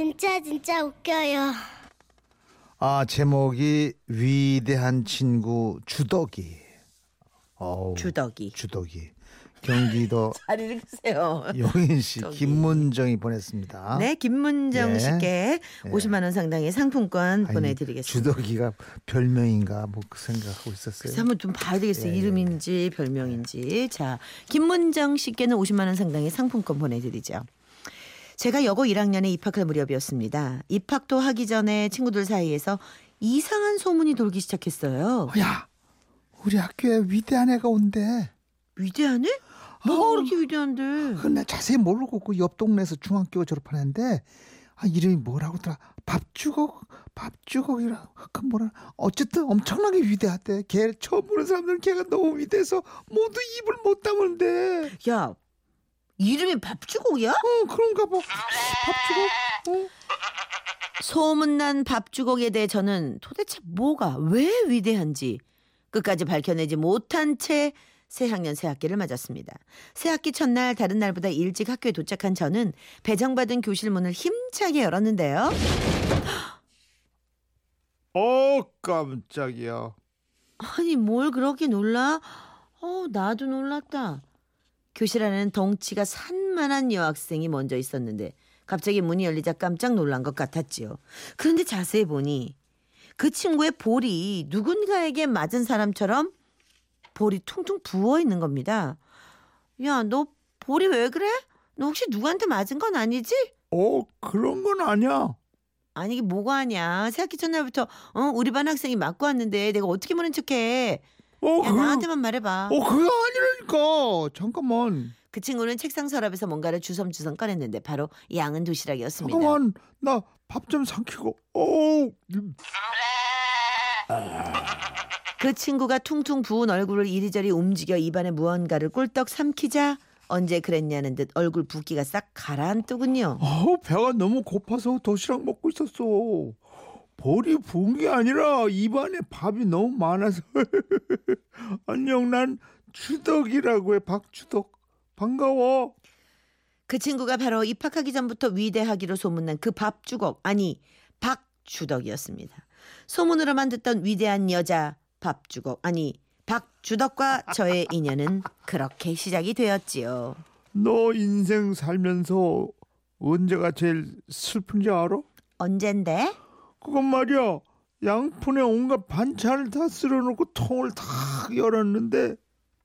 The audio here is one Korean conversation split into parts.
진짜 진짜 웃겨요. 아 제목이 위대한 친구 주덕이. 어우, 주덕이. 주덕이. 경기도 잘 읽으세요. 용인시 저기. 김문정이 보냈습니다. 네, 김문정 예. 씨께 예. 50만 원 상당의 상품권 아니, 보내드리겠습니다. 주덕이가 별명인가 뭐 그 생각하고 있었어요. 그래서 한번 좀 봐야 되겠어요. 예, 예. 이름인지 별명인지. 자, 김문정 씨께는 50만 원 상당의 상품권 보내드리죠. 제가 여고 1학년에 입학할 무렵이었습니다. 입학도 하기 전에 친구들 사이에서 이상한 소문이 돌기 시작했어요. 야, 우리 학교에 위대한 애가 온대. 위대하네? 뭐가 아우. 그렇게 위대한데? 그건 나 자세히 모르고 그 옆 동네에서 중학교 졸업하는데 아 이름이 뭐라고 더라 밥주걱 밥주걱이라 그 뭐라 어쨌든 엄청나게 위대하대 걔 처음 보는 사람들은 걔가 너무 위대해서 모두 입을 못 다물는데 야, 이름이 밥주걱이야? 어 그런가 봐 밥주걱 어? 소문난 밥주걱에 대해 저는 도대체 뭐가 왜 위대한지 끝까지 밝혀내지 못한 채 새학년 새학기를 맞았습니다. 새학기 첫날 다른 날보다 일찍 학교에 도착한 저는 배정받은 교실 문을 힘차게 열었는데요. 어 깜짝이야 아니 뭘 그렇게 놀라? 어 나도 놀랐다. 교실 안에는 덩치가 산만한 여학생이 먼저 있었는데 갑자기 문이 열리자 깜짝 놀란 것 같았지요. 그런데 자세히 보니 그 친구의 볼이 누군가에게 맞은 사람처럼 볼이 퉁퉁 부어 있는 겁니다. 야, 너 볼이 왜 그래? 너 혹시 누구한테 맞은 건 아니지? 어 그런 건 아니야 아니 이게 뭐가 아니야. 새학기 첫날부터 어, 우리 반 학생이 맞고 왔는데 내가 어떻게 모른 척해. 어 야, 나한테만 말해봐. 어 그거 아니라니까 잠깐만 그 친구는 책상 서랍에서 뭔가를 주섬주섬 꺼냈는데 바로 양은 도시락이었습니다. 잠깐만 나 밥 좀 삼키고 어그 친구가 퉁퉁 부은 얼굴을 이리저리 움직여 입안에 무언가를 꿀떡 삼키자 언제 그랬냐는 듯 얼굴 붓기가 싹 가라앉더군요. 어우 배가 너무 고파서 도시락 먹고 있었어. 볼이 부은 게 아니라 입안에 밥이 너무 많아서. 안녕 난 주덕이라고 해 박주덕. 반가워. 그 친구가 바로 입학하기 전부터 위대하기로 소문난 그 밥주걱 아니 박주덕이었습니다. 소문으로만 듣던 위대한 여자 밥주걱 아니 박주덕과 저의 인연은 그렇게 시작이 되었지요. 너 인생 살면서 언제가 제일 슬픈지 알아? 언젠데? 그건 말이야. 양푼에 온갖 반찬을 다 쓸어놓고 통을 다 열었는데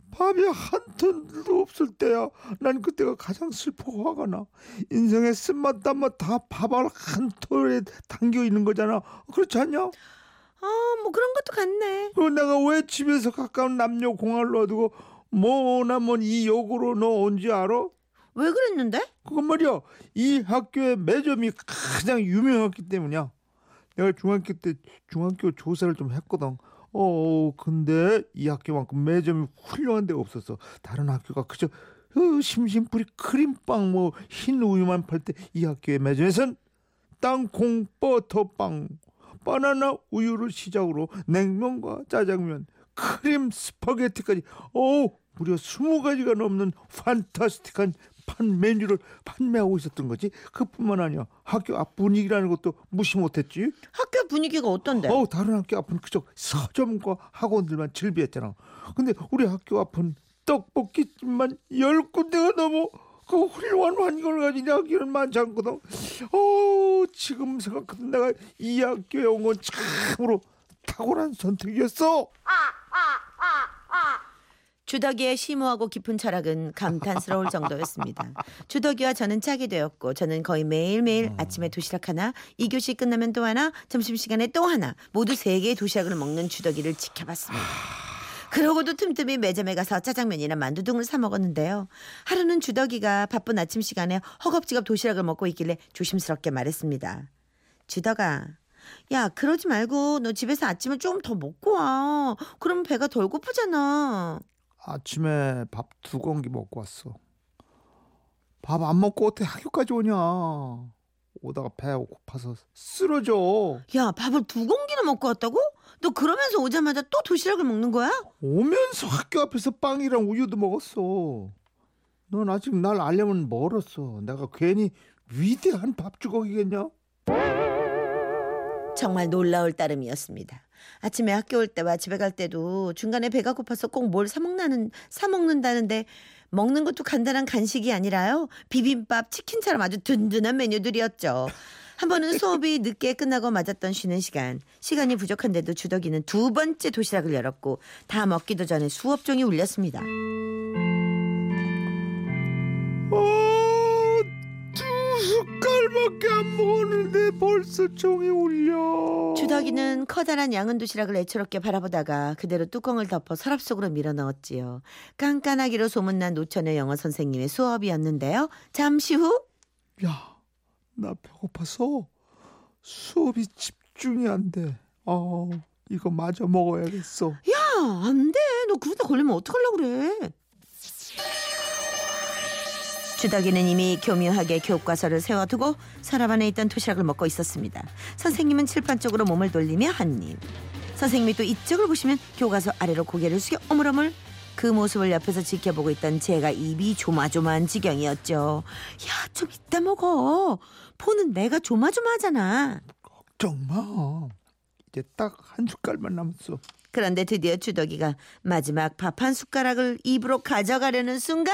밥이 한 ton도 없을 때야. 난 그때가 가장 슬프고 화가 나. 인생의 쓴맛 단맛 다 밥알 한 톨에 담겨 있는 거잖아. 그렇지 않냐? 아, 뭐 그런 것도 같네. 그럼 내가 왜 집에서 가까운 남녀 공항을 놔두고 뭐나면 이 역으로 너 온지 알아? 왜 그랬는데? 그건 말이야. 이 학교의 매점이 가장 유명했기 때문이야. 내가 중학교 때 중학교 조사를 좀 했거든. 어, 근데 이 학교만큼 매점이 훌륭한 데가 없었어. 다른 학교가 그저 어, 심심풀이 크림빵 뭐 흰 우유만 팔 때 이 학교의 매점에선 땅콩 버터빵 바나나 우유를 시작으로 냉면과 짜장면 크림 스파게티까지 어 무려 20가지가 넘는 판타스틱한 판 메뉴를 판매하고 있었던 거지. 그뿐만 아니야. 학교 앞 분위기라는 것도 무시 못했지. 학교 분위기가 어떤데? 어 다른 학교 앞은 그저 서점과 학원들만 즐비했잖아. 근데 우리 학교 앞은 떡볶이집만 열 군데가 넘어 그 훌륭한 환경을 가진 학교는 많지 않거든. 어 지금 생각해도 내가 이 학교에 온 건 참으로 탁월한 선택이었어. 주덕이의 심오하고 깊은 철학은 감탄스러울 정도였습니다. 주덕이와 저는 짝이 되었고 저는 거의 매일매일 아침에 도시락 하나, 2교시 끝나면 또 하나, 점심시간에 또 하나 모두 세개의 도시락을 먹는 주덕이를 지켜봤습니다. 그러고도 틈틈이 매점에 가서 짜장면이나 만두 등을 사 먹었는데요. 하루는 주덕이가 바쁜 아침 시간에 허겁지겁 도시락을 먹고 있길래 조심스럽게 말했습니다. 주덕아, 야 그러지 말고 너 집에서 아침을 좀 더 먹고 와. 그러면 배가 덜 고프잖아. 아침에 밥 두 공기 먹고 왔어. 밥 안 먹고 어떻게 학교까지 오냐? 오다가 배가 고파서 쓰러져. 야 밥을 두 공기나 먹고 왔다고? 너 그러면서 오자마자 또 도시락을 먹는 거야? 오면서 학교 앞에서 빵이랑 우유도 먹었어. 넌 아직 날 알려면 멀었어. 내가 괜히 위대한 밥주걱이겠냐? 정말 놀라울 따름이었습니다. 아침에 학교 올 때와 집에 갈 때도 중간에 배가 고파서 꼭 뭘 사먹나는 사먹는다는데 먹는 것도 간단한 간식이 아니라요. 비빔밥, 치킨처럼 아주 든든한 메뉴들이었죠. 한 번은 수업이 늦게 끝나고 맞았던 쉬는 시간. 시간이 부족한데도 주덕이는 두 번째 도시락을 열었고 다 먹기도 전에 수업 종이 울렸습니다. 어, 두 숟갈밖에 안 먹었는 데 벌써 종이 울려. 주덕이는 커다란 양은 도시락을 애처롭게 바라보다가 그대로 뚜껑을 덮어 서랍 속으로 밀어 넣었지요. 깐깐하기로 소문난 노천의 영어 선생님의 수업이었는데요. 잠시 후 야, 나 배고파서 수업이 집중이 안 돼. 어, 이거 마저 먹어야겠어. 야, 안 돼. 너 그러다 걸리면 어떡하려고 그래. 주덕이는 이미 교묘하게 교과서를 세워두고 서랍 안에 있던 도시락을 먹고 있었습니다. 선생님은 칠판 쪽으로 몸을 돌리며 한 입. 선생님이 또 이쪽을 보시면 교과서 아래로 고개를 숙여 어물어물 그 모습을 옆에서 지켜보고 있던 제가 입이 조마조마한 지경이었죠. 야, 좀 이따 먹어. 폰은 내가 조마조마하잖아. 걱정 마. 이제 딱 한 숟갈만 남았어. 그런데 드디어 주덕이가 마지막 밥 한 숟가락을 입으로 가져가려는 순간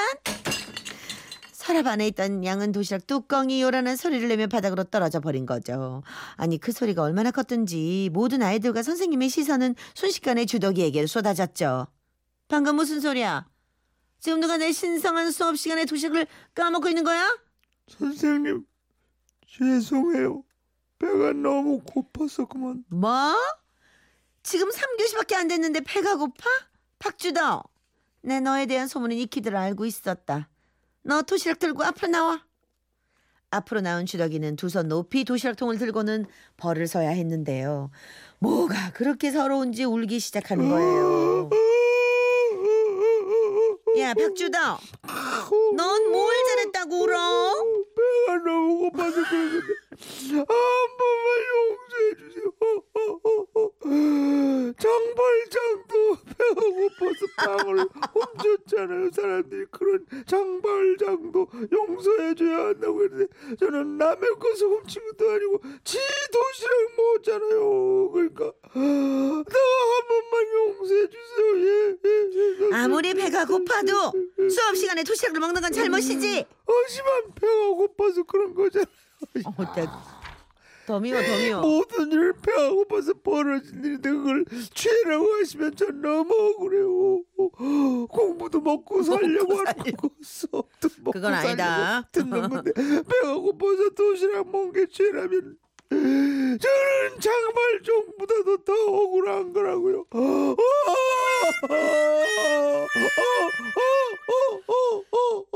서랍 안에 있던 양은 도시락 뚜껑이 요란한 소리를 내며 바닥으로 떨어져 버린 거죠. 아니 그 소리가 얼마나 컸던지 모든 아이들과 선생님의 시선은 순식간에 주덕이에게 쏟아졌죠. 방금 무슨 소리야? 지금 누가 내 신성한 수업 시간에 도시락을 까먹고 있는 거야? 선생님, 죄송해요. 배가 너무 고파서 그만. 뭐? 지금 3교시밖에 안 됐는데 배가 고파? 박주덕, 내 너에 대한 소문은 익히들 알고 있었다. 너 도시락 들고 앞으로 나와. 앞으로 나온 주덕이는 두 손 높이 도시락통을 들고는 벌을 서야 했는데요. 뭐가 그렇게 서러운지 울기 시작하는 거예요. 야, 박주덕, 넌 뭘 잘했다고 울어? 배가 너무 고파서 그러는데 한 번만 용서해 주세요. 장발장도 배가 고파서 빵을 훔쳤잖아요. 사람들이 그런 장발장도 용서해 줘야 한다고 했는데 저는 남의 것을 훔친 것도 아니고 지 도시락 먹었잖아요. 그러니까 나 한 번만 용서해 주세요. 예, 예, 예. 아무리 배가 고파도 수업 시간에 도시락을 먹는 건 잘못이지. 하지만 배가 고파서 그런 거잖아요. 어, 대- 더 미워, 더 미워. 모든 일 배가 고파서 벌어진 일인데 그걸 죄라고 하시면 전 너무 억울해요. 공부도 먹고 살려고 하는 거 수업도 먹고 그건 아니다. 살려고 듣는 건데 배가 고파서 도시락 먹은 게 죄라면 저는 장발 종보다도 더 억울한 거라고요.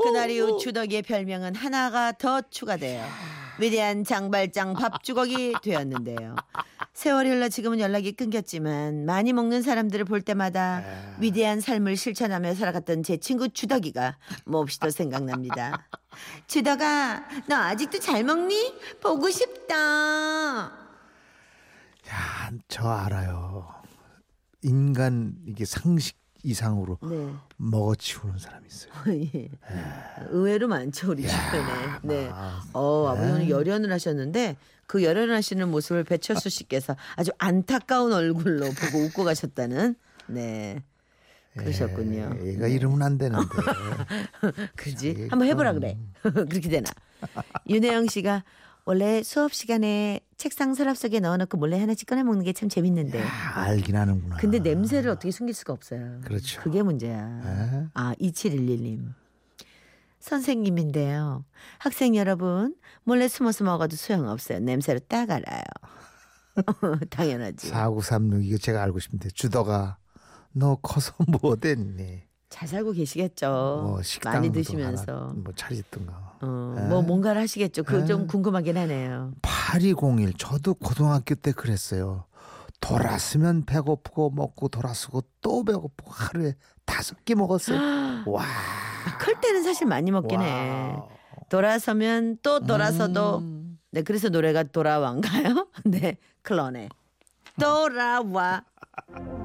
그날 이후 주덕이의 별명은 하나가 더 추가돼요. 위대한 장발장 밥주걱이 되었는데요. 세월이 흘러 지금은 연락이 끊겼지만 많이 먹는 사람들을 볼 때마다 위대한 삶을 실천하며 살아갔던 제 친구 주덕이가 몹시도 생각납니다. 주덕아, 너 아직도 잘 먹니? 보고 싶다. 야, 저 알아요. 인간 이게 상식 이상으로 네. 먹어치우는 사람이 있어요. 예. 의외로 많죠 우리 주변에. 네. 어 아버지 오늘 열연을 하셨는데 그 열연을 하시는 모습을 배철수 씨께서 아주 안타까운 얼굴로 보고 웃고 가셨다는. 네. 그러셨군요. 예, 얘가 이러면 안 되는데. 그지? 한번 해보라 좀- 그래. 그렇게 되나? 윤혜영 씨가 원래 수업 시간에 책상 서랍 속에 넣어놓고 몰래 하나씩 꺼내 먹는 게 참 재밌는데. 아, 알긴 하는구나. 근데 냄새를 어떻게 숨길 수가 없어요. 그렇죠. 그게 문제야. 에? 아, 2711님. 선생님인데요. 학생 여러분, 몰래 숨어서 먹어도 소용없어요. 냄새로 딱 알아요. 당연하지. 4936 이거 제가 알고 싶은데 주더가 너 커서 뭐 됐니? 잘 살고 계시겠죠. 뭐 식당 많이 드시면서. 뭐 차리든가. 어, 에? 뭐 뭔가를 하시겠죠. 그좀 에? 궁금하긴 하네요. 8201 저도 고등학교 때 그랬어요. 돌았으면 배고프고 먹고 돌았고 또 배고프고 하루에 다섯 개 먹었어요. 와. 클 때는 사실 많이 먹긴 해. 와. 돌아서면 또 돌아서도 음. 네 그래서 노래가 돌아와인가요? 네 클론의 돌아와